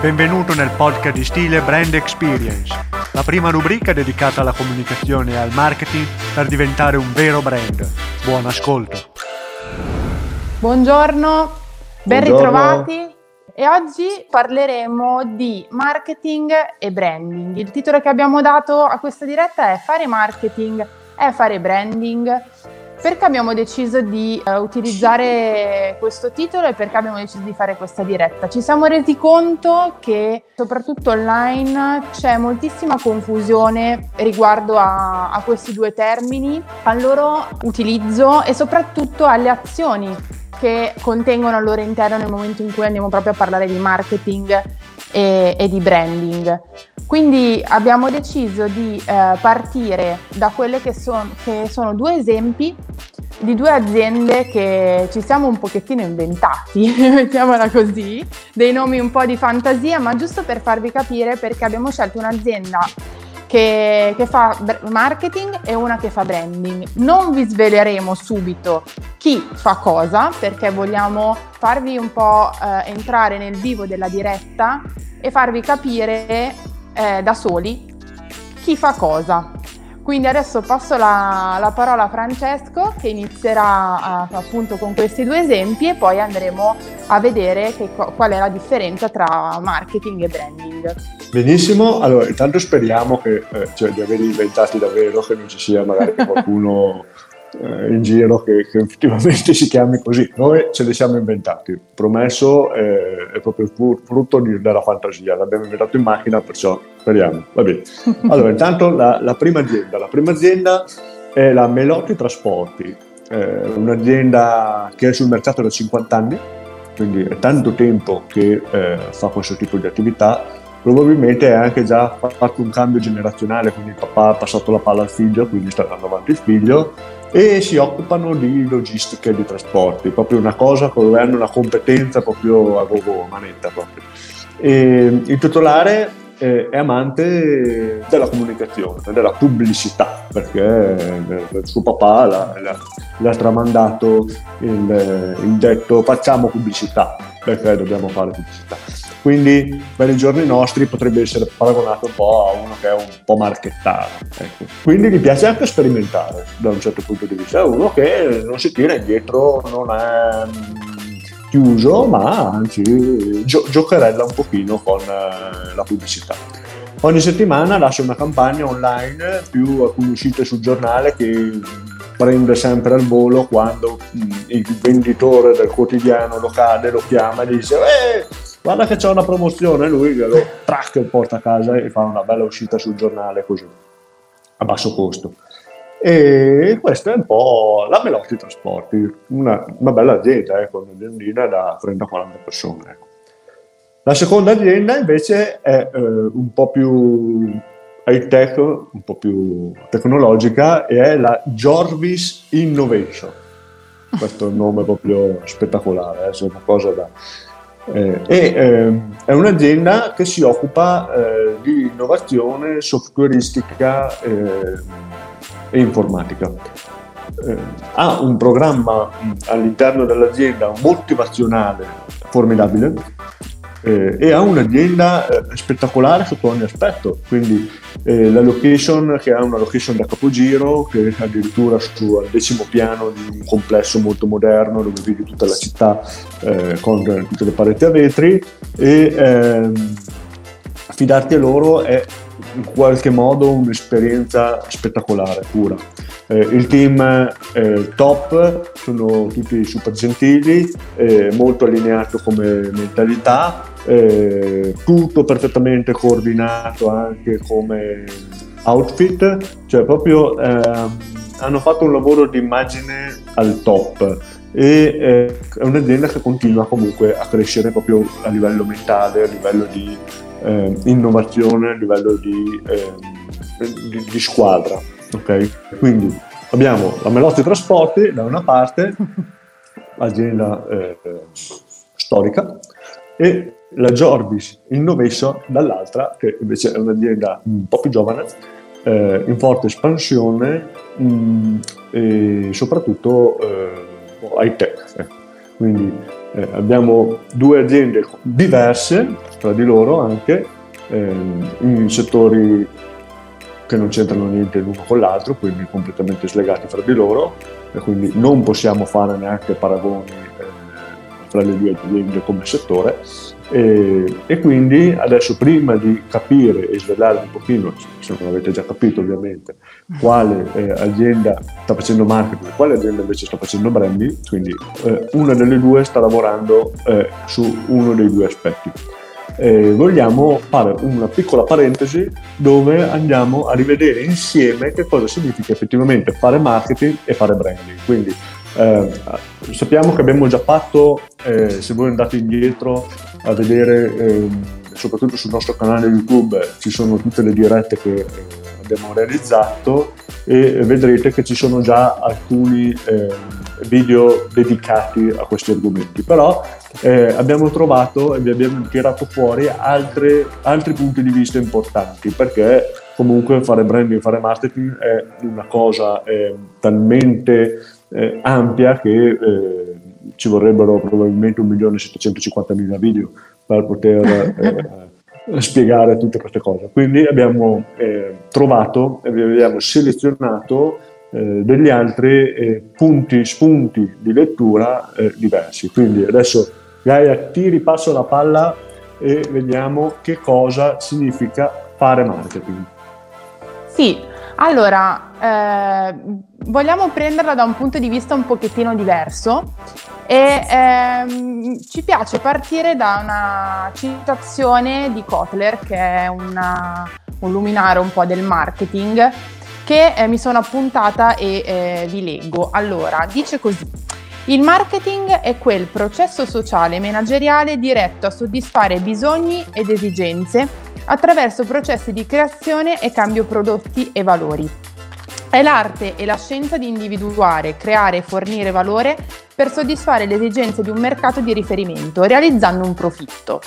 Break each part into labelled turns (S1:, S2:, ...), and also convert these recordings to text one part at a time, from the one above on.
S1: Benvenuto nel podcast di stile Brand Experience, la prima rubrica dedicata alla comunicazione e al marketing per diventare un vero brand. Buon ascolto.
S2: Buongiorno, ben Buongiorno. ritrovati. E oggi parleremo di marketing e branding. Il titolo che abbiamo dato a questa diretta è Fare marketing è fare branding. Perché abbiamo deciso di uh, utilizzare questo titolo e perché abbiamo deciso di fare questa diretta? Ci siamo resi conto che soprattutto online c'è moltissima confusione riguardo a, a questi due termini, al loro utilizzo e soprattutto alle azioni che contengono al loro interno nel momento in cui andiamo proprio a parlare di marketing e, e di branding. Quindi abbiamo deciso di eh, partire da quelle che, son, che sono due esempi di due aziende che ci siamo un pochettino inventati, mettiamola così, dei nomi un po' di fantasia, ma giusto per farvi capire perché abbiamo scelto un'azienda che, che, fa marketing e una che fa branding. Non vi sveleremo subito chi fa cosa perché vogliamo farvi un po' eh, entrare nel vivo della diretta e farvi capire eh, da soli chi fa cosa. Quindi adesso passo la, la parola a Francesco che inizierà uh, appunto con questi due esempi e poi andremo a vedere che, qual è la differenza tra marketing e branding.
S3: Benissimo, allora intanto speriamo che, eh, cioè, di averli inventati davvero, che non ci sia magari qualcuno eh, in giro che, che, effettivamente si chiami così. Noi ce li siamo inventati, promesso eh, è proprio frutto di, della fantasia, l'abbiamo inventato in macchina, perciò speriamo. Va bene. Allora, intanto la, la, prima azienda, la prima azienda è la Melotti Trasporti, eh, un'azienda che è sul mercato da 50 anni, quindi è tanto tempo che eh, fa questo tipo di attività probabilmente ha anche già fatto un cambio generazionale, quindi il papà ha passato la palla al figlio, quindi sta andando avanti il figlio e si occupano di logistica e di trasporti, proprio una cosa dove hanno una competenza proprio a gogo, manetta proprio. E il titolare eh, è amante della comunicazione, della pubblicità, perché il suo papà l'ha tramandato il, il detto facciamo pubblicità, perché dobbiamo fare pubblicità. Quindi per i giorni nostri potrebbe essere paragonato un po' a uno che è un po' marchettaro. Ecco. Quindi gli piace anche sperimentare da un certo punto di vista. È uno che non si tira indietro, non è mm, chiuso, ma anzi gio- giocherella un pochino con eh, la pubblicità. Ogni settimana lascia una campagna online più alcune uscite sul giornale che prende sempre al volo quando mh, il venditore del quotidiano locale lo chiama e dice eh, guarda che c'è una promozione, lui lo track porta a casa e fa una bella uscita sul giornale così, a basso costo. E questa è un po' la Melotti Trasporti, una, una bella azienda, ecco, un'aziendina da 30-40 persone. Ecco. La seconda azienda invece è eh, un po' più high tech, un po' più tecnologica e è la Jorvis Innovation. Questo è un nome proprio spettacolare, eh, è una cosa da, eh, e, eh, è un'azienda che si occupa eh, di innovazione softwareistica eh, e informatica. Eh, ha un programma all'interno dell'azienda motivazionale formidabile eh, e ha un'azienda eh, spettacolare sotto ogni aspetto, quindi eh, la location che ha una location da capogiro, che è addirittura su, al decimo piano di un complesso molto moderno dove vedi tutta la città eh, con tutte le pareti a vetri. E ehm, affidarti a loro è in qualche modo un'esperienza spettacolare, pura. Eh, il team eh, top, sono tutti super gentili, eh, molto allineato come mentalità, tutto perfettamente coordinato anche come outfit, cioè proprio ehm, hanno fatto un lavoro di immagine al top e eh, è un'azienda che continua comunque a crescere proprio a livello mentale, a livello di eh, innovazione, a livello di, eh, di, di squadra. Okay? Quindi abbiamo la Melotti Trasporti da una parte, azienda eh, storica, e la Jorbis Innovation dall'altra, che invece è un'azienda un po' più giovane, eh, in forte espansione mh, mm, e soprattutto eh, high tech. Eh. Quindi eh, abbiamo due aziende diverse tra di loro anche, ehm, in settori che non c'entrano niente l'uno con l'altro, quindi completamente slegati fra di loro, e quindi non possiamo fare neanche paragoni eh, fra le due aziende come settore. E, e, quindi adesso prima di capire e svelare un pochino, se non avete già capito ovviamente, quale eh, azienda sta facendo marketing e quale azienda invece sta facendo branding, quindi eh, una delle due sta lavorando eh, su uno dei due aspetti vogliamo fare una piccola parentesi dove andiamo a rivedere insieme che cosa significa effettivamente fare marketing e fare branding. Quindi eh, sappiamo che abbiamo già fatto, eh, se voi andate indietro a vedere, ehm, soprattutto sul nostro canale YouTube, ci sono tutte le dirette che eh, abbiamo realizzato e vedrete che ci sono già alcuni eh, video dedicati a questi argomenti. Però eh, abbiamo trovato e vi abbiamo tirato fuori altre, altri punti di vista importanti perché comunque fare branding, fare marketing è una cosa eh, talmente eh, ampia che eh, ci vorrebbero probabilmente 1.750.000 video per poter eh, spiegare tutte queste cose. Quindi abbiamo eh, trovato e abbiamo selezionato degli altri punti, spunti di lettura diversi. Quindi adesso Gaia, ti ripasso la palla e vediamo che cosa significa fare marketing.
S2: Sì, allora, eh, vogliamo prenderla da un punto di vista un pochettino diverso e ehm, ci piace partire da una citazione di Kotler, che è una, un luminare un po' del marketing, che eh, mi sono appuntata e eh, vi leggo. Allora, dice così. Il marketing è quel processo sociale e manageriale diretto a soddisfare bisogni ed esigenze attraverso processi di creazione e cambio prodotti e valori. È l'arte e la scienza di individuare, creare e fornire valore per soddisfare le esigenze di un mercato di riferimento, realizzando un profitto.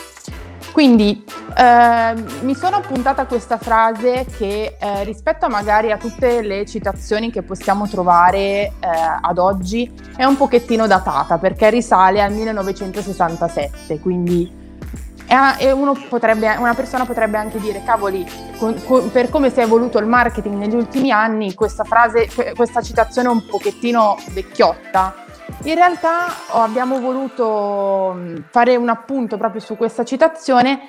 S2: Quindi eh, mi sono appuntata questa frase che eh, rispetto magari a tutte le citazioni che possiamo trovare eh, ad oggi è un pochettino datata perché risale al 1967, quindi potrebbe, una persona potrebbe anche dire cavoli, con, con, per come si è evoluto il marketing negli ultimi anni questa frase, questa citazione è un pochettino vecchiotta in realtà abbiamo voluto mm, fare un appunto proprio su questa citazione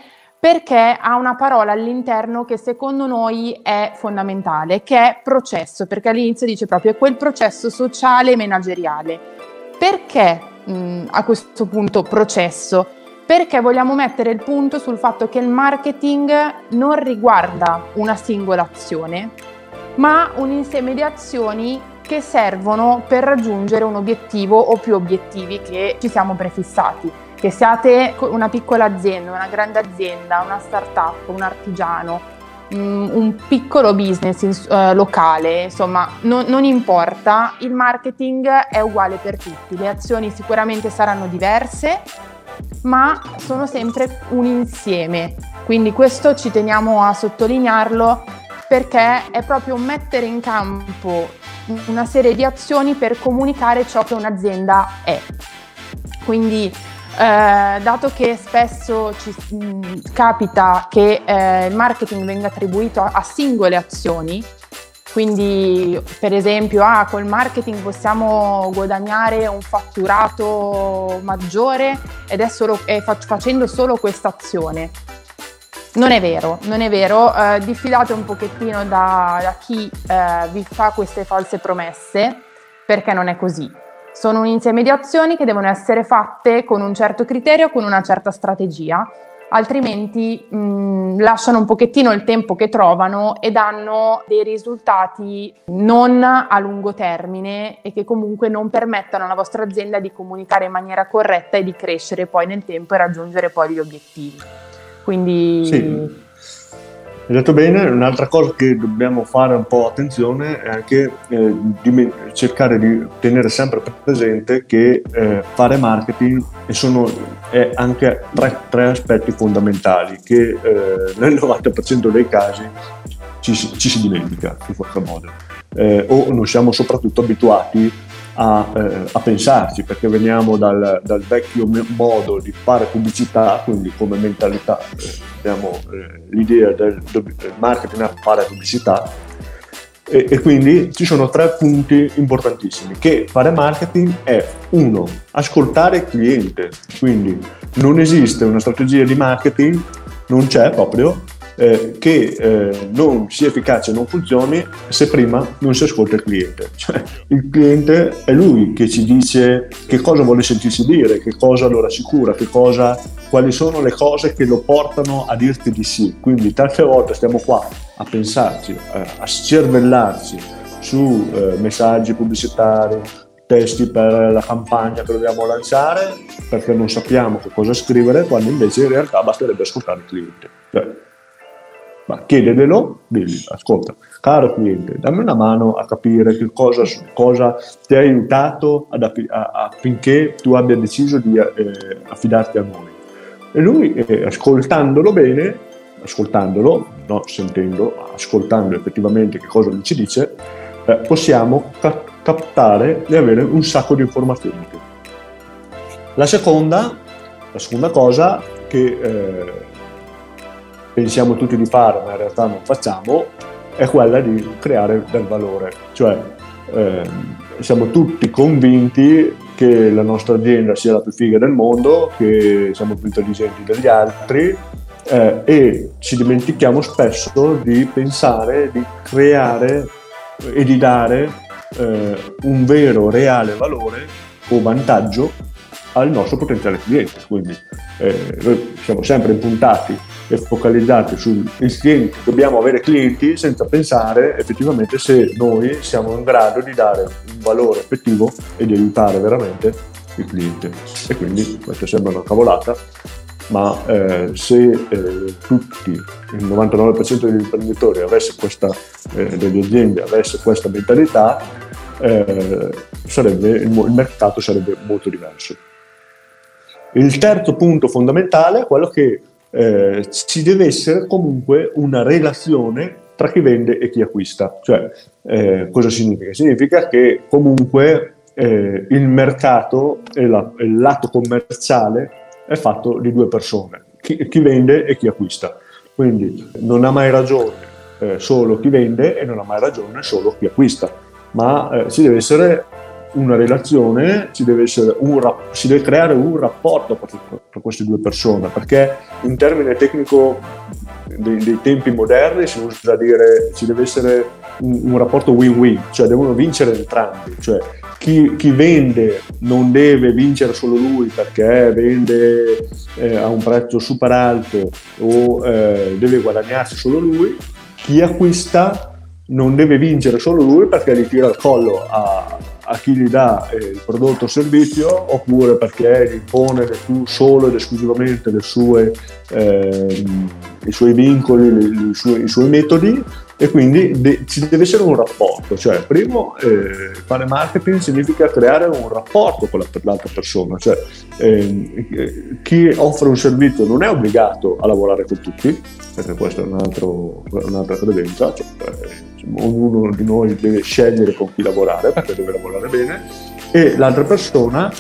S2: perché ha una parola all'interno che secondo noi è fondamentale, che è processo, perché all'inizio dice proprio è quel processo sociale e manageriale. Perché mh, mm, a questo punto processo? Perché vogliamo mettere il punto sul fatto che il marketing non riguarda una singola azione, ma un insieme di azioni che servono per raggiungere un obiettivo o più obiettivi che ci siamo prefissati. Che siate una piccola azienda, una grande azienda, una start-up, un artigiano, mm, un piccolo business uh, locale, insomma, non, non importa, il marketing è uguale per tutti, le azioni sicuramente saranno diverse, ma sono sempre un insieme. Quindi questo ci teniamo a sottolinearlo perché è proprio mettere in campo una serie di azioni per comunicare ciò che un'azienda è. Quindi eh, dato che spesso ci mh, capita che eh, il marketing venga attribuito a, a, singole azioni, quindi per esempio ah, col marketing possiamo guadagnare un fatturato maggiore ed è, solo, è fa- facendo solo questa azione. Non è vero, non è vero, eh, diffidate un pochettino da, da chi eh, vi fa queste false promesse, perché non è così. Sono un insieme di azioni che devono essere fatte con un certo criterio, con una certa strategia, altrimenti mh, lasciano un pochettino il tempo che trovano e danno dei risultati non a lungo termine e che comunque non permettano alla vostra azienda di comunicare in maniera corretta e di crescere poi nel tempo e raggiungere poi gli obiettivi. Quindi...
S3: Sì. Hai detto bene, un'altra cosa che dobbiamo fare un po' attenzione è anche eh, di cercare di tenere sempre presente che eh, fare marketing sono è anche tre, tre, aspetti fondamentali che eh, nel 90% dei casi ci, ci, si dimentica in qualche modo eh, o non siamo soprattutto abituati a, eh, a pensarci, perché veniamo dal, dal, vecchio modo di fare pubblicità, quindi come mentalità eh, abbiamo eh, l'idea del, del, marketing a fare pubblicità, e, e, quindi ci sono tre punti importantissimi, che fare marketing è uno, ascoltare il cliente, quindi non esiste una strategia di marketing, non c'è proprio, eh, che eh, non sia efficace, non funzioni se prima non si ascolta il cliente. Cioè, il cliente è lui che ci dice che cosa vuole sentirsi dire, che cosa lo rassicura, che cosa, quali sono le cose che lo portano a dirti di sì. Quindi tante volte stiamo qua a pensarci, a scervellarci su eh, messaggi pubblicitari, testi per la campagna che dobbiamo lanciare perché non sappiamo che cosa scrivere, quando invece in realtà basterebbe ascoltare il cliente. Cioè, ma chiededelo, digli, ascolta, caro cliente, dammi una mano a capire che cosa, cosa ti ha aiutato ad, affinché tu abbia deciso di eh, affidarti a noi. E lui, eh, ascoltandolo bene, ascoltandolo, non sentendo, ascoltando effettivamente che cosa lui ci dice, eh, possiamo ca- captare e avere un sacco di informazioni. La seconda, la seconda cosa che eh, pensiamo tutti di fare, ma in realtà non facciamo, è quella di creare del valore. Cioè, eh, siamo tutti convinti che la nostra azienda sia la più figa del mondo, che siamo più intelligenti degli altri eh, e ci dimentichiamo spesso di pensare, di creare e di dare eh, un vero, reale valore o vantaggio al nostro potenziale cliente. Quindi eh, noi siamo sempre impuntati e focalizzati sul cliente, dobbiamo avere clienti senza pensare effettivamente se noi siamo in grado di dare un valore effettivo e di aiutare veramente il cliente. E quindi questo sembra una cavolata, ma eh, se eh, tutti, il 99% degli imprenditori avesse questa, eh, delle aziende avesse questa mentalità, eh, sarebbe, il, il mercato sarebbe molto diverso. Il terzo punto fondamentale è quello che eh, ci deve essere comunque una relazione tra chi vende e chi acquista. Cioè, eh, cosa significa? Significa che comunque eh, il mercato e la, il lato commerciale è fatto di due persone, chi, chi, vende e chi acquista. Quindi non ha mai ragione eh, solo chi vende e non ha mai ragione solo chi acquista, ma eh, ci deve essere una relazione, ci deve, un, si deve creare un rapporto tra queste due persone, perché in termine tecnico dei, dei, tempi moderni si usa dire ci deve essere un, un rapporto win-win, cioè devono vincere entrambi, cioè chi, chi, vende non deve vincere solo lui perché vende eh, a un prezzo super alto o eh, deve guadagnarsi solo lui, chi acquista non deve vincere solo lui perché gli tira il collo a, a chi gli dà eh, il prodotto o servizio oppure perché impone solo ed esclusivamente sue, eh, i suoi vincoli, i suoi, i suoi metodi e quindi de- ci deve essere un rapporto, cioè primo eh, fare marketing significa creare un rapporto con la, l'altra persona, cioè eh, chi offre un servizio non è obbligato a lavorare con tutti, perché questa è un altro, un'altra credenza, cioè, eh, ognuno di noi deve scegliere con chi lavorare perché deve lavorare bene e l'altra persona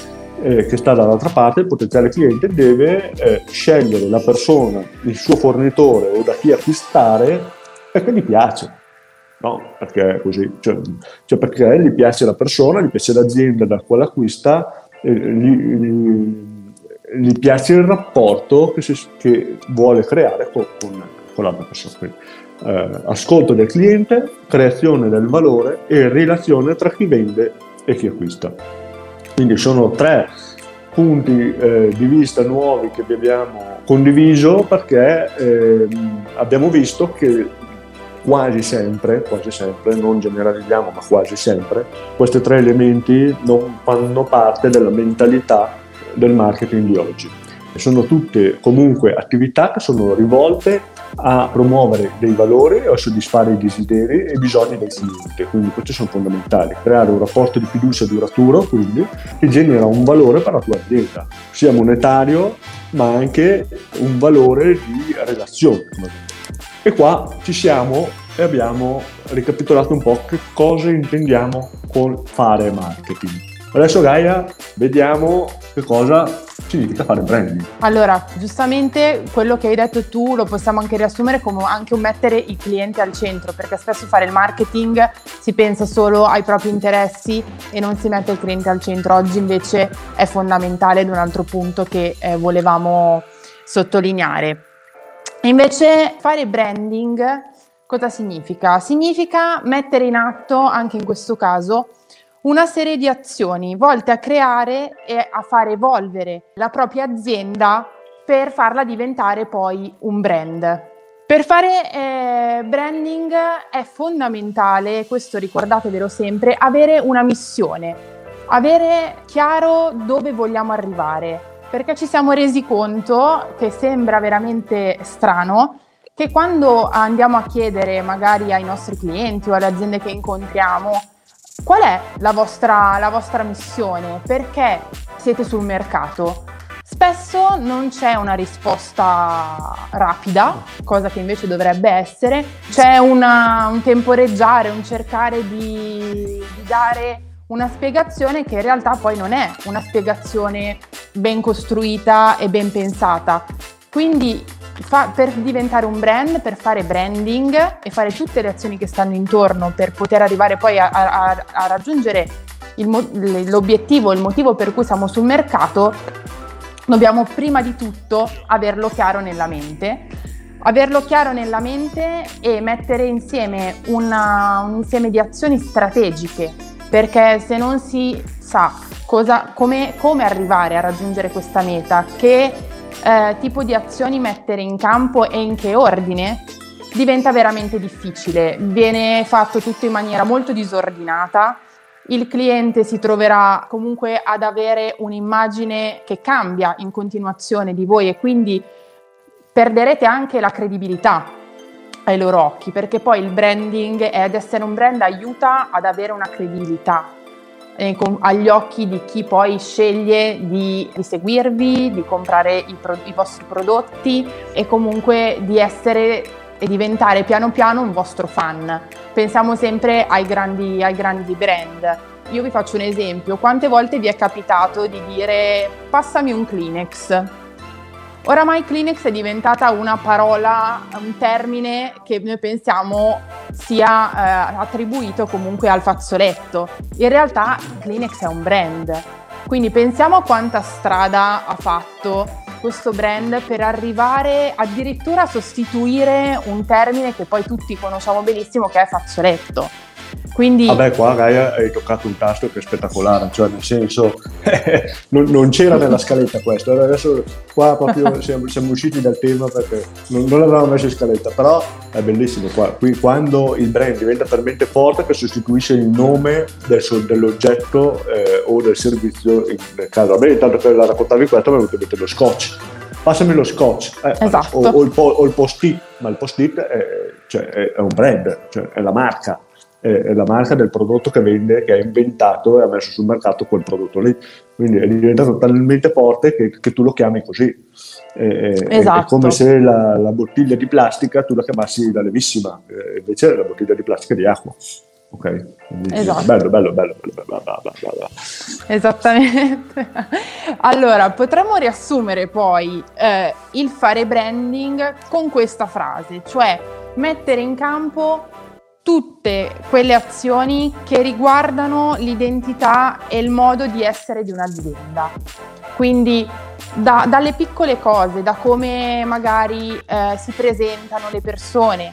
S3: eh, che sta dall'altra parte, il potenziale cliente, deve eh, scegliere la persona, il suo fornitore o da chi acquistare perché gli piace. No, perché così, cioè, cioè, perché gli piace la persona, gli piace l'azienda da quale acquista, eh, gli, gli, gli, piace il rapporto che, si, che vuole creare con, con, con l'altra persona. Quindi, eh, ascolto del cliente, creazione del valore e relazione tra chi vende e chi acquista. Quindi sono tre punti eh, di vista nuovi che vi abbiamo condiviso perché eh, abbiamo visto che quasi sempre, quasi sempre, non generalizziamo ma quasi sempre, questi tre elementi non fanno parte della mentalità del marketing di oggi. Sono tutte comunque attività che sono rivolte a promuovere dei valori, a soddisfare i desideri e i bisogni del cliente. Quindi questi sono fondamentali. Creare un rapporto di fiducia duraturo, quindi, che genera un valore per la tua azienda, sia monetario ma anche un valore di relazione. E qua ci siamo e abbiamo ricapitolato un po' che cosa intendiamo con fare marketing. Adesso Gaia, vediamo che cosa significa fare branding.
S2: Allora, giustamente quello che hai detto tu lo possiamo anche riassumere come anche un mettere il cliente al centro, perché spesso fare il marketing si pensa solo ai propri interessi e non si mette il cliente al centro. Oggi invece è fondamentale ed un altro punto che eh, volevamo sottolineare. Invece fare branding cosa significa? Significa mettere in atto, anche in questo caso, una serie di azioni volte a creare e a far evolvere la propria azienda per farla diventare poi un brand. Per fare eh, branding è fondamentale, questo ricordatevelo sempre, avere una missione, avere chiaro dove vogliamo arrivare, perché ci siamo resi conto che sembra veramente strano che quando andiamo a chiedere magari ai nostri clienti o alle aziende che incontriamo qual è la vostra, la vostra missione, perché siete sul mercato, Spesso non c'è una risposta rapida, cosa che invece dovrebbe essere, c'è una, un temporeggiare, un cercare di, di, dare una spiegazione che in realtà poi non è una spiegazione ben costruita e ben pensata. Quindi fa, per diventare un brand, per fare branding e fare tutte le azioni che stanno intorno per poter arrivare poi a, a, a raggiungere il, l'obiettivo, il motivo per cui siamo sul mercato, dobbiamo prima di tutto averlo chiaro nella mente. Averlo chiaro nella mente e mettere insieme una, un insieme di azioni strategiche perché se non si sa cosa, come, come, arrivare a raggiungere questa meta, che eh, tipo di azioni mettere in campo e in che ordine, diventa veramente difficile. Viene fatto tutto in maniera molto disordinata. Il cliente si troverà comunque ad avere un'immagine che cambia in continuazione di voi e quindi perderete anche la credibilità ai loro occhi, perché poi il branding e ad essere un brand aiuta ad avere una credibilità agli occhi di chi poi sceglie di, di seguirvi, di comprare i, pro, i vostri prodotti e comunque di essere e diventare piano piano un vostro fan. Pensiamo sempre ai grandi, ai grandi brand. Io vi faccio un esempio, quante volte vi è capitato di dire passami un Kleenex? Oramai Kleenex è diventata una parola, un termine che noi pensiamo sia eh, attribuito comunque al fazzoletto. In realtà Kleenex è un brand. Quindi pensiamo a quanta strada ha fatto questo brand per arrivare addirittura a sostituire un termine che poi tutti conosciamo benissimo che è fazzoletto. Quindi...
S3: Vabbè, qua Gaia hai toccato un tasto che è spettacolare, cioè nel senso non, non, c'era nella scaletta questo, adesso qua proprio siamo, siamo usciti dal tema perché non, non l'avevamo messo in scaletta, però è bellissimo qua, qui quando il brand diventa talmente forte che sostituisce il nome del, dell'oggetto eh, o del servizio, nel caso, me intanto che la raccontavi questo mi è venuto in mente lo scotch, passami lo scotch eh, esatto. o, o, il po- o, il post-it, ma il post-it è, cioè, è un brand, cioè è la marca è la marca del prodotto che vende, che ha inventato e ha messo sul mercato quel prodotto lì. Quindi è diventato talmente forte che, che tu lo chiami così. È, esatto. è come se la, la, bottiglia di plastica tu la chiamassi la levissima, eh, invece è la bottiglia di plastica di acqua. Ok, esatto. bello, bello, bello, bello, bello, bello, bello.
S2: Esattamente. allora, potremmo riassumere poi eh, il fare branding con questa frase, cioè mettere in campo tutte quelle azioni che riguardano l'identità e il modo di essere di un'azienda. Quindi da, dalle piccole cose, da come magari eh, si presentano le persone,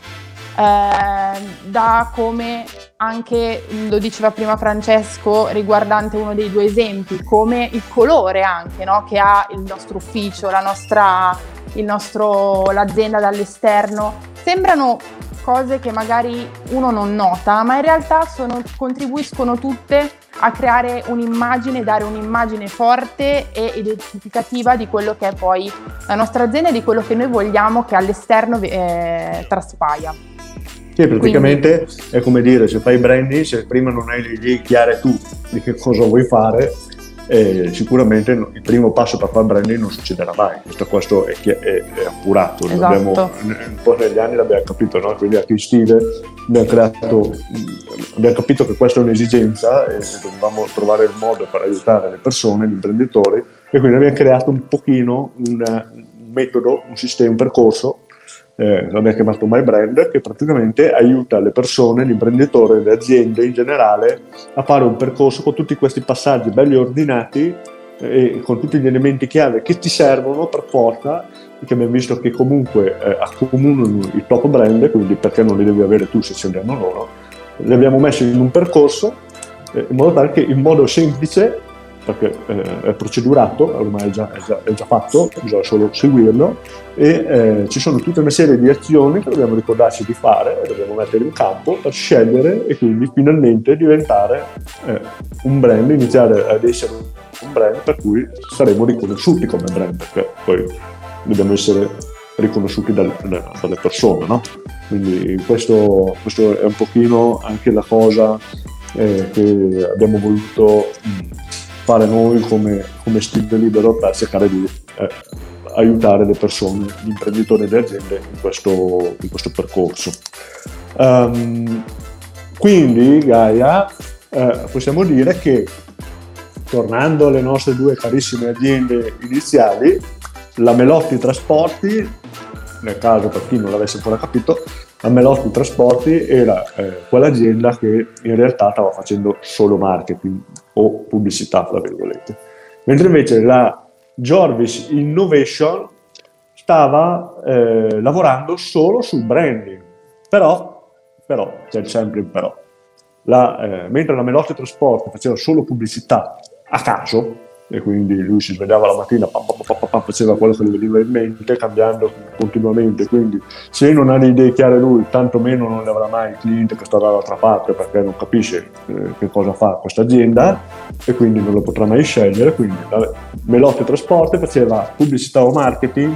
S2: eh, da come anche, lo diceva prima Francesco, riguardante uno dei due esempi, come il colore anche no? che ha il nostro ufficio, la nostra, il nostro, l'azienda dall'esterno, sembrano cose che magari uno non nota, ma in realtà sono, contribuiscono tutte a creare un'immagine, dare un'immagine forte e identificativa di quello che è poi la nostra azienda e di quello che noi vogliamo che all'esterno eh, traspaia.
S3: Sì, praticamente Quindi, è come dire, se fai branding, se prima non hai le idee chiare tu di che cosa vuoi fare, eh, sicuramente il primo passo per fare branding non succederà mai, questo, questo è, è, è, appurato, esatto. abbiamo, un po' negli anni l'abbiamo capito, no? quindi anche in stile abbiamo, creato, abbiamo capito che questa è un'esigenza e dovevamo trovare il modo per aiutare le persone, gli imprenditori e quindi abbiamo creato un pochino un, un metodo, un sistema, un percorso eh, l'abbiamo chiamato My Brand, che praticamente aiuta le persone, l'imprenditore, le aziende in generale a fare un percorso con tutti questi passaggi belli ordinati e con tutti gli elementi chiave che ti servono per forza che abbiamo visto che comunque eh, accomunano i top brand, quindi perché non li devi avere tu se ce li hanno loro, li abbiamo messi in un percorso eh, in modo tale che in modo semplice perché eh, è procedurato, ormai è già, è, già, è già, fatto, bisogna solo seguirlo e eh, ci sono tutta una serie di azioni che dobbiamo ricordarci di fare dobbiamo mettere in campo per scegliere e quindi finalmente diventare eh, un brand, iniziare ad essere un brand per cui saremo riconosciuti come brand, perché poi dobbiamo essere riconosciuti dalle, dalle persone, no? Quindi questo, questo, è un pochino anche la cosa eh, che abbiamo voluto mh, fare noi come, come stile libero per cercare di eh, aiutare le persone, gli imprenditori e le aziende in questo, in questo percorso. Um, quindi Gaia, eh, possiamo dire che tornando alle nostre due carissime aziende iniziali, la Melotti Trasporti, nel caso per chi non l'avesse ancora capito, la Melotti Trasporti era eh, quell'azienda che in realtà stava facendo solo marketing o pubblicità, tra virgolette. Mentre invece la Jorvis Innovation stava eh, lavorando solo sul branding. Però, però c'è sempre il però. La, eh, mentre la Melotti Trasporti faceva solo pubblicità a caso, e quindi lui si svegliava la mattina, pa, pa, pa, faceva quello che gli veniva in mente, cambiando continuamente, quindi se non ha le idee chiare lui, tanto meno non le avrà mai il cliente che sta dall'altra parte perché non capisce eh, che cosa fa questa azienda e quindi non lo potrà mai scegliere, quindi la Melotti Trasporti faceva pubblicità o marketing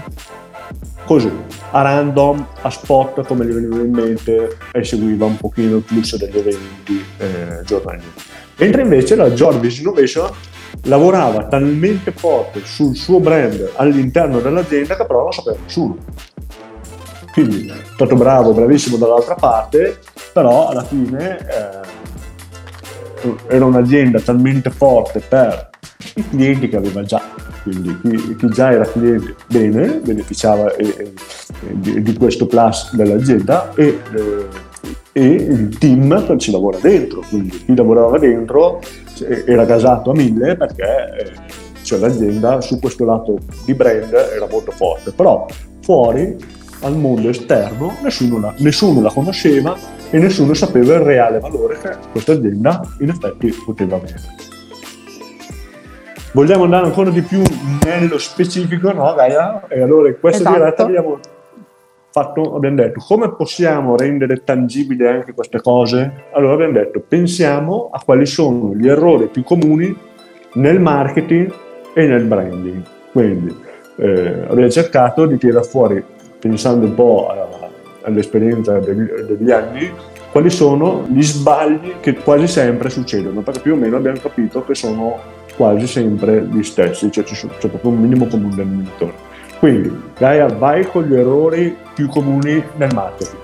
S3: così, a random, a spot come gli veniva in mente e seguiva un pochino il flusso degli eventi eh, giornalieri. Mentre invece la Jorvis Innovation lavorava talmente forte sul suo brand all'interno dell'azienda che però non sapeva nessuno. Quindi è stato bravo, bravissimo dall'altra parte, però alla fine eh, era un'azienda talmente forte per i clienti che aveva già, quindi chi, chi già era cliente bene, beneficiava eh, eh, di, di, questo plus dell'azienda e eh, e il team ci lavora dentro, quindi chi lavorava dentro era gasato a mille perché eh, cioè l'azienda su questo lato di brand era molto forte, però fuori al mondo esterno nessuno la, nessuno la conosceva e nessuno sapeva il reale valore che questa azienda in effetti poteva avere. Vogliamo andare ancora di più nello specifico, no Gaia? E allora in questa esatto. diretta abbiamo fatto, abbiamo detto come possiamo rendere tangibili anche queste cose? Allora abbiamo detto pensiamo a quali sono gli errori più comuni nel marketing e nel branding. Quindi eh, abbiamo cercato di tirare fuori, pensando un po' a, all'esperienza degli, degli anni, quali sono gli sbagli che quasi sempre succedono, perché più o meno abbiamo capito che sono quasi sempre gli stessi, cioè c'è proprio un minimo comune denominatore. Quindi, Gaia, vai con gli errori più comuni nel marketing.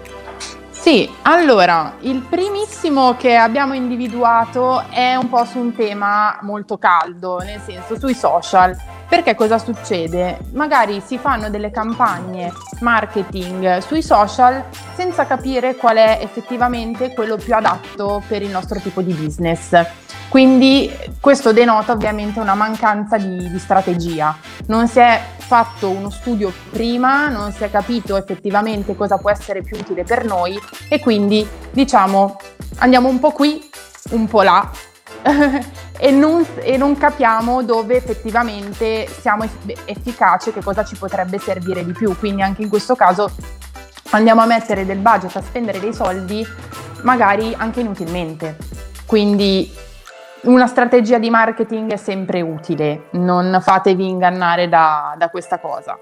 S2: Sì, allora, il primissimo che abbiamo individuato è un po' su un tema molto caldo, nel senso sui social. Perché cosa succede? Magari si fanno delle campagne marketing sui social senza capire qual è effettivamente quello più adatto per il nostro tipo di business. Quindi questo denota ovviamente una mancanza di, di, strategia. Non si è fatto uno studio prima, non si è capito effettivamente cosa può essere più utile per noi e quindi diciamo andiamo un po' qui, un po' là e, non, e, non, capiamo dove effettivamente siamo efficaci e che cosa ci potrebbe servire di più. Quindi anche in questo caso andiamo a mettere del budget, a spendere dei soldi magari anche inutilmente. Quindi una strategia di marketing è sempre utile, non fatevi ingannare da, da questa cosa.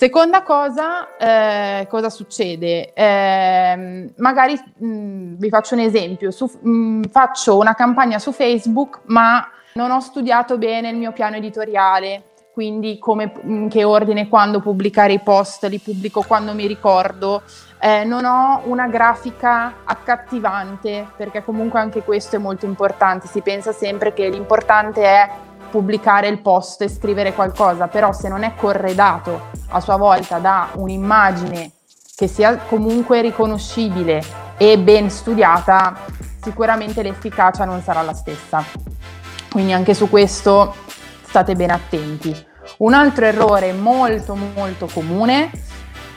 S2: Seconda cosa, eh, cosa succede? Eh, magari mh, vi faccio un esempio, su, mh, faccio una campagna su Facebook, ma non ho studiato bene il mio piano editoriale, quindi come, in che ordine, quando pubblicare i post, li pubblico quando mi ricordo. Eh, non ho una grafica accattivante, perché comunque anche questo è molto importante. Si pensa sempre che l'importante è pubblicare il post e scrivere qualcosa, però se non è corredato a sua volta da un'immagine che sia comunque riconoscibile e ben studiata, sicuramente l'efficacia non sarà la stessa. Quindi anche su questo state ben attenti. Un altro errore molto molto comune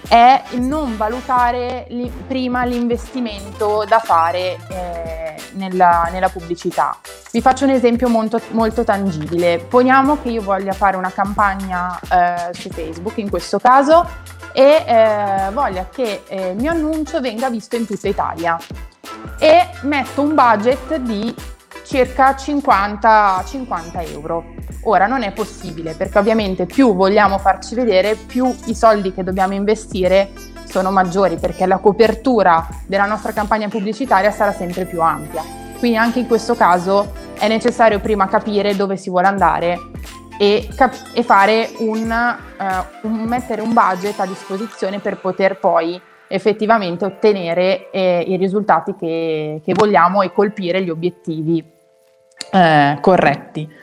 S2: è il non valutare li, prima l'investimento da fare eh, nella, nella, pubblicità. Vi faccio un esempio molto, molto, tangibile. Poniamo che io voglia fare una campagna eh, su Facebook, in questo caso, e eh, voglia che eh, il mio annuncio venga visto in tutta Italia e metto un budget di circa 50, 50 euro. Ora non è possibile perché ovviamente più vogliamo farci vedere, più i soldi che dobbiamo investire sono maggiori perché la copertura della nostra campagna pubblicitaria sarà sempre più ampia. Quindi anche in questo caso è necessario prima capire dove si vuole andare e, cap- e fare un, uh, un, mettere un budget a disposizione per poter poi effettivamente ottenere eh, i risultati che, che, vogliamo e colpire gli obiettivi eh, corretti.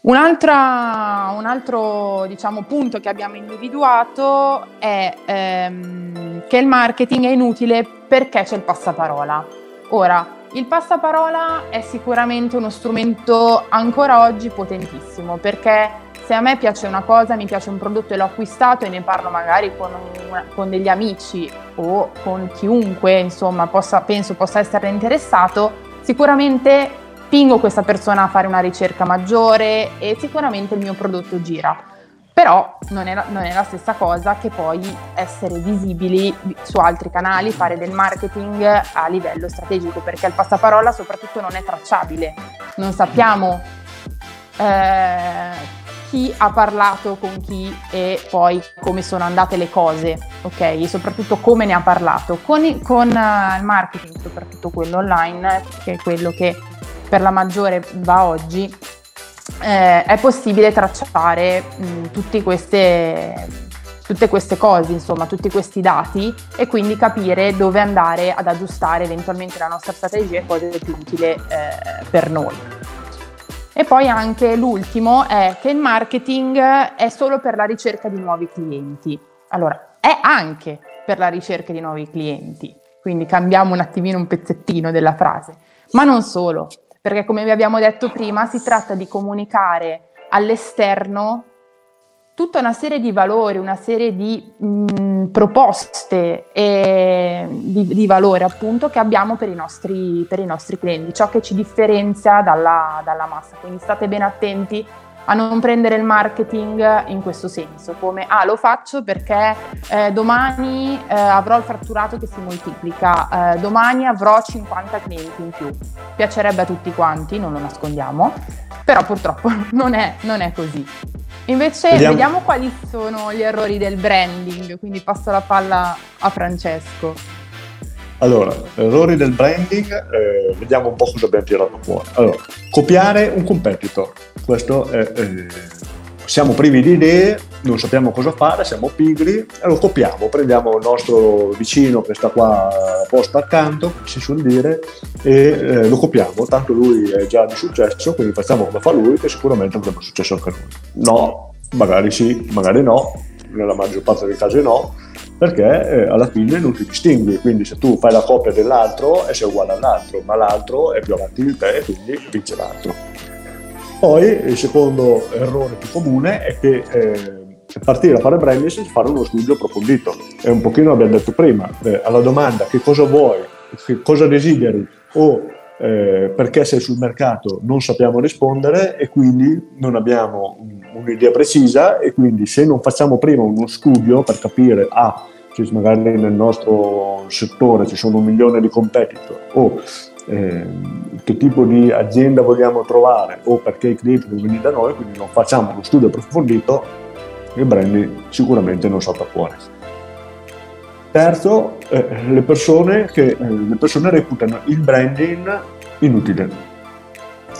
S2: Un, un altro diciamo, punto che abbiamo individuato è ehm, che il marketing è inutile perché c'è il passaparola. Ora, il passaparola è sicuramente uno strumento ancora oggi potentissimo perché se a me piace una cosa, mi piace un prodotto e l'ho acquistato e ne parlo magari con, una, con degli amici o con chiunque, insomma, possa, penso possa essere interessato, sicuramente spingo questa persona a fare una ricerca maggiore e sicuramente il mio prodotto gira. Però non è, non è, la stessa cosa che poi essere visibili su altri canali, fare del marketing a livello strategico, perché il passaparola soprattutto non è tracciabile. Non sappiamo eh, chi ha parlato con chi e poi come sono andate le cose, ok? E soprattutto come ne ha parlato. Con, con uh, il marketing, soprattutto quello online, che è quello che per la maggiore va oggi, eh, è possibile tracciare mh, queste, tutte queste cose, insomma, tutti questi dati e quindi capire dove andare ad aggiustare eventualmente la nostra strategia e cosa è più utile eh, per noi. E poi anche l'ultimo è che il marketing è solo per la ricerca di nuovi clienti. Allora, è anche per la ricerca di nuovi clienti, quindi cambiamo un attimino un pezzettino della frase, ma non solo perché come vi abbiamo detto prima si tratta di comunicare all'esterno tutta una serie di valori, una serie di mh, proposte e di, di, valore appunto che abbiamo per i, nostri, per i nostri clienti, ciò che ci differenzia dalla, dalla massa. Quindi state ben attenti a non prendere il marketing in questo senso, come ah lo faccio perché eh, domani eh, avrò il fatturato che si moltiplica, eh, domani avrò 50 clienti in più. Piacerebbe a tutti quanti, non lo nascondiamo, però purtroppo non è, non è così. Invece vediamo. vediamo quali sono gli errori del branding, quindi passo la palla a Francesco.
S3: Allora, errori del branding, eh, vediamo un po' cosa abbiamo tirato fuori. Allora, copiare un competitor. Questo è, eh, siamo privi di idee, non sappiamo cosa fare, siamo pigri e lo copiamo. Prendiamo il nostro vicino che sta qua posto accanto, si suol dire, e eh, lo copiamo. Tanto lui è già di successo, quindi facciamo come fa lui, che sicuramente avremo successo anche noi. No, magari sì, magari no, nella maggior parte dei casi no perché eh, alla fine non ti distingui, quindi se tu fai la copia dell'altro e sei uguale all'altro, ma l'altro è più avanti di te e quindi vince l'altro. Poi il secondo errore più comune è che eh, partire a fare branding senza fare uno studio approfondito. È un pochino, abbiamo detto prima, eh, alla domanda che cosa vuoi, che cosa desideri o eh, perché sei sul mercato non sappiamo rispondere e quindi non abbiamo un'idea precisa e quindi se non facciamo prima uno studio per capire ah, se magari nel nostro settore ci sono un milione di competitor o eh, che tipo di azienda vogliamo trovare o perché i clienti devono venire da noi, quindi non facciamo uno studio approfondito, il branding sicuramente non salta fuori. Terzo, eh, le, persone che, eh, le persone reputano il branding inutile.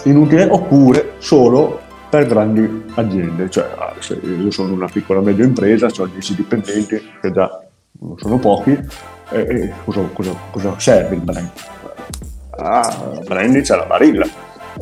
S3: inutile oppure solo per grandi aziende, cioè ah, se io sono una piccola media impresa, ho 10 dipendenti, che già non sono pochi, e, e cosa, cosa, cosa, serve il brand? Ah, branding c'è la barilla.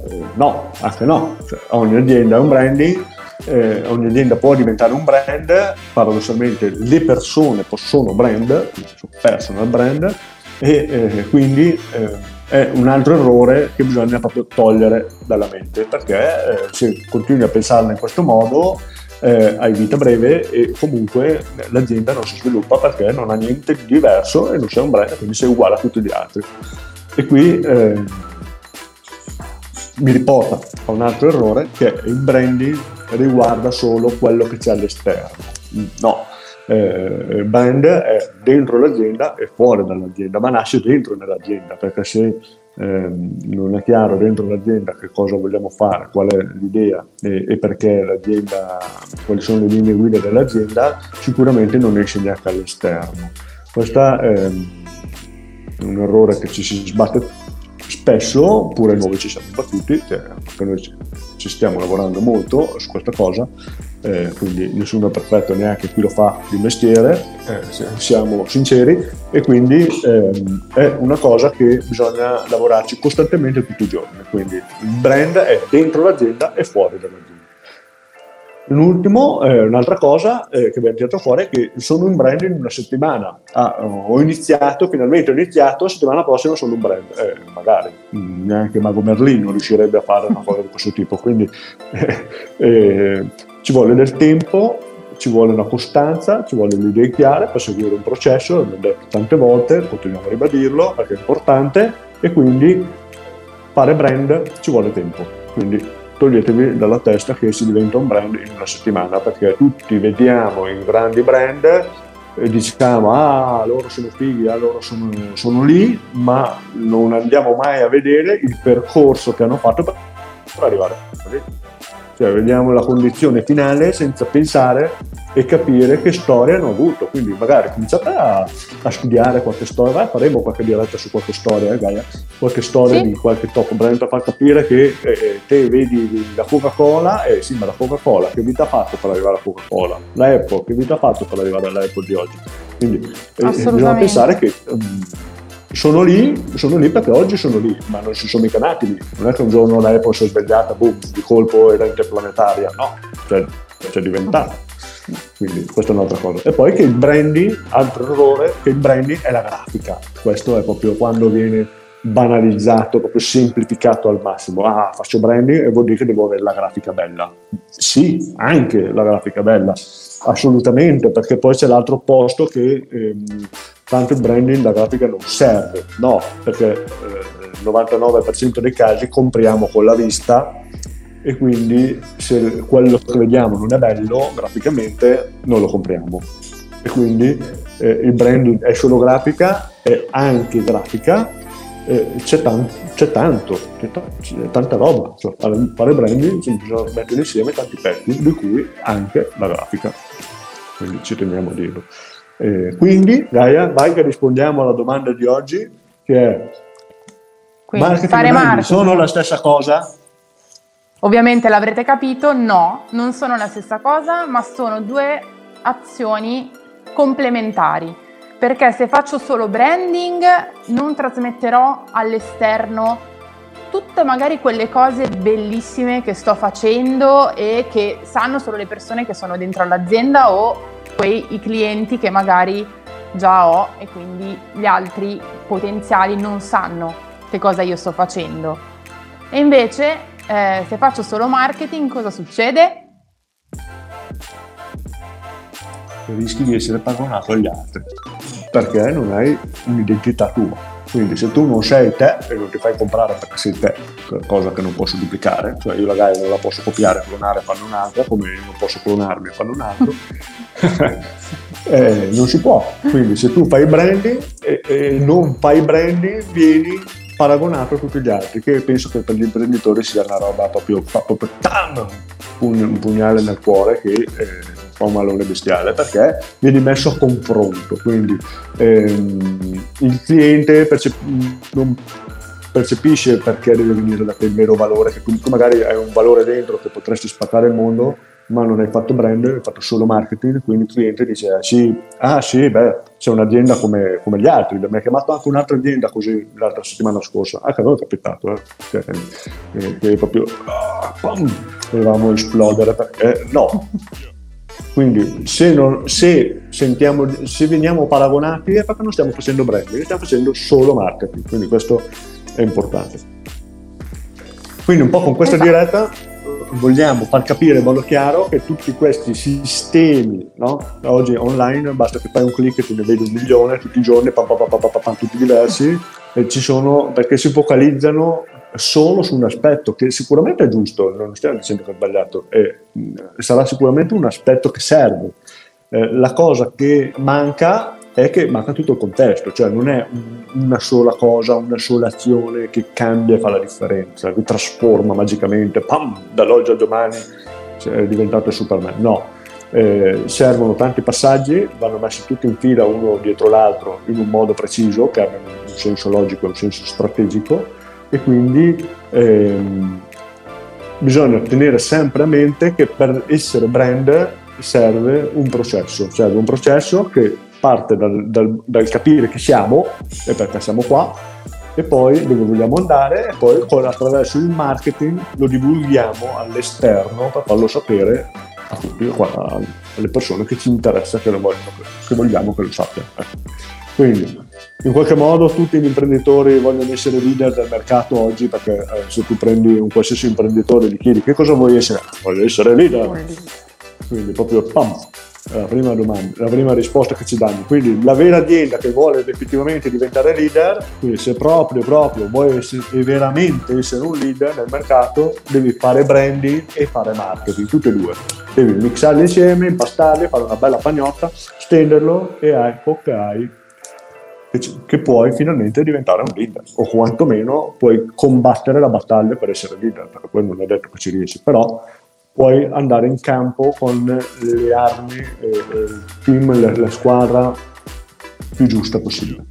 S3: Eh, no, anche no. Cioè, ogni azienda ha un branding, eh, ogni azienda può diventare un brand, paradossalmente le persone sono brand, sono personal brand, e eh, quindi eh, è un altro errore che bisogna proprio togliere dalla mente perché eh, se continui a pensarla in questo modo eh, hai vita breve e comunque l'azienda non si sviluppa perché non ha niente di diverso e non sei un brand, quindi sei uguale a tutti gli altri. E qui eh, mi riporta a un altro errore che il branding riguarda solo quello che c'è all'esterno. No, eh, brand è dentro l'azienda e fuori dall'azienda, ma nasce dentro nell'azienda, perché se eh, non è chiaro dentro l'azienda che cosa vogliamo fare, qual è l'idea e, e, perché l'azienda, quali sono le linee guida dell'azienda, sicuramente non esce neanche all'esterno. Questo è un errore che ci si sbatte spesso, pure noi ci siamo battuti, cioè, perché noi ci stiamo lavorando molto su questa cosa, eh, quindi nessuno è perfetto, neanche chi lo fa di mestiere, eh, siamo sinceri, e quindi ehm, è una cosa che bisogna lavorarci costantemente tutti i giorni, quindi il brand è dentro l'azienda e fuori dall'azienda. L'ultimo, eh, un'altra cosa eh, che abbiamo tirato fuori è che sono un brand in una settimana. Ah, ho iniziato, finalmente ho iniziato, la settimana prossima sono un brand. Eh, magari mm, neanche Mago Merlino riuscirebbe a fare una cosa di questo tipo. Quindi eh, ci vuole del tempo, ci vuole una costanza, ci vuole le idee chiare per seguire un processo, l'abbiamo detto tante volte, continuiamo a ribadirlo perché è importante e quindi fare brand ci vuole tempo. Quindi toglietevi dalla testa che si diventa un brand in una settimana perché tutti vediamo i grandi brand e diciamo ah loro sono fighi, ah, loro sono, sono lì ma non andiamo mai a vedere il percorso che hanno fatto per arrivare a cioè vediamo la condizione finale senza pensare e capire che storia hanno avuto. Quindi magari cominciate a, a studiare qualche storia, faremo qualche diretta su qualche storia, eh, Gaia, qualche storia sì. di qualche top brand per far capire che eh, te vedi la Coca-Cola, e eh, sì, ma la Coca-Cola che vita ha fatto per arrivare alla Coca-Cola? La Apple che vita ha fatto per arrivare alla Apple di oggi? Quindi eh, bisogna pensare che um, sono lì, sono lì perché oggi sono lì, ma non si sono mica nati lì. Non è che un giorno la Apple si è svegliata, boom, di colpo era interplanetaria, no, cioè c'è diventata. Quindi questa è un'altra cosa. E poi che il branding, altro errore, che il branding è la grafica. Questo è proprio quando viene banalizzato, proprio semplificato al massimo. Ah, faccio branding e vuol dire che devo avere la grafica bella. Sì, anche la grafica bella, assolutamente, perché poi c'è l'altro posto che ehm, tanto il branding, la grafica non serve, no, perché eh, il 99% dei casi compriamo con la vista e quindi se quello che vediamo non è bello graficamente non lo compriamo. E quindi eh, il branding è solo grafica, è anche grafica, eh, c'è, tan- c'è, tanto, c'è, tanta roba. Cioè, fare, fare branding bisogna mettere insieme tanti pezzi, di cui anche la grafica. Quindi ci teniamo a dirlo. Eh, quindi, Gaia, vai che rispondiamo alla domanda di oggi, che è
S2: quindi, marketing fare
S3: marketing sono la stessa cosa?
S2: Ovviamente l'avrete capito, no, non sono la stessa cosa, ma sono due azioni complementari. Perché se faccio solo branding non trasmetterò all'esterno tutte magari quelle cose bellissime che sto facendo e che sanno solo le persone che sono dentro all'azienda o quei i clienti che magari già ho e quindi gli altri potenziali non sanno che cosa io sto facendo. E invece eh, se faccio solo marketing cosa succede?
S3: Rischi di essere paragonato agli altri perché non hai un'identità tua. Quindi se tu non sei te e non ti fai comprare perché sei te, cosa che non posso duplicare, cioè io la Gaia non la posso copiare, clonare e farne un'altra, come non posso clonarmi e farne un altro, eh, non si può. Quindi se tu fai branding e, e non fai branding, vieni paragonato a tutti gli altri, che penso che per gli imprenditori sia una roba proprio, proprio tam, un, pugnale nel cuore che eh, fa un malore bestiale perché vieni messo a confronto. Quindi ehm, il cliente percep- non percepisce perché deve venire da il vero valore, che comunque magari hai un valore dentro che potresti spaccare il mondo, ma non hai fatto brand, hai fatto solo marketing, quindi il cliente dice ah sì, ah, sì beh, c'è un'azienda come, come, gli altri, mi ha chiamato anche un'altra azienda così l'altra settimana scorsa, ah che avevo capitato, eh. cioè, che, che proprio ah, pam, dovevamo esplodere perché no. Quindi se, non, se, sentiamo, se veniamo paragonati è perché non stiamo facendo branding, stiamo facendo solo marketing, quindi questo è importante. Quindi un po' con questa esatto. diretta vogliamo far capire in modo chiaro che tutti questi sistemi, no? oggi online basta che fai un clic e tu ne vedi un milione tutti i giorni, pam, pam, pam, tutti diversi, e ci sono perché si focalizzano solo su un aspetto che sicuramente è giusto, non stiamo dicendo che è sbagliato, e sarà sicuramente un aspetto che serve. Eh, la cosa che manca è che manca tutto il contesto, cioè non è una sola cosa, una sola azione che cambia e fa la differenza, che trasforma magicamente, pam, dall'oggi al domani è diventato Superman. No, eh, servono tanti passaggi, vanno messi tutti in fila uno dietro l'altro in un modo preciso, che abbia un senso logico e un senso strategico e quindi ehm, bisogna tenere sempre a mente che per essere brand serve un processo, serve un processo che parte dal, dal, dal capire chi siamo e perché siamo qua e poi dove vogliamo andare e poi attraverso il marketing lo divulghiamo all'esterno per farlo sapere a tutti, alle persone che ci interessa, che, vogliono, che vogliamo che lo sappiano. Quindi in qualche modo tutti gli imprenditori vogliono essere leader del mercato oggi perché eh, se tu prendi un qualsiasi imprenditore e gli chiedi che cosa vuoi essere, voglio essere leader. Quindi proprio pam, la prima domanda, la prima risposta che ci danno. Quindi la vera azienda che vuole effettivamente diventare leader, quindi se proprio, proprio vuoi essere, veramente essere un leader nel mercato, devi fare branding e fare marketing, tutte e due. Devi mixarli insieme, impastarli, fare una bella pagnotta, stenderlo e hai che puoi finalmente diventare un leader o quantomeno puoi combattere la battaglia per essere leader perché poi non è detto che ci riesci però puoi andare in campo con le armi e il team, la, la squadra più giusta possibile.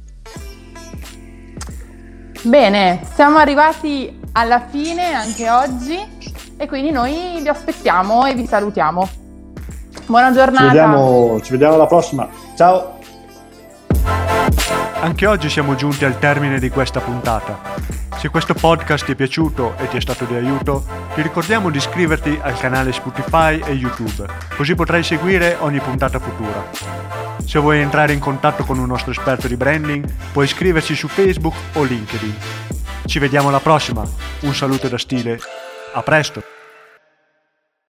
S2: Bene, siamo arrivati alla fine anche oggi e quindi noi vi aspettiamo e vi salutiamo. Buona giornata.
S3: Ci vediamo, ci vediamo alla prossima. Ciao.
S1: Anche oggi siamo giunti al termine di questa puntata. Se questo podcast ti è piaciuto e ti è stato di aiuto, ti ricordiamo di iscriverti al canale Spotify e YouTube, così potrai seguire ogni puntata futura. Se vuoi entrare in contatto con un nostro esperto di branding, puoi iscriverci su Facebook o LinkedIn. Ci vediamo alla prossima, un saluto da stile, a presto!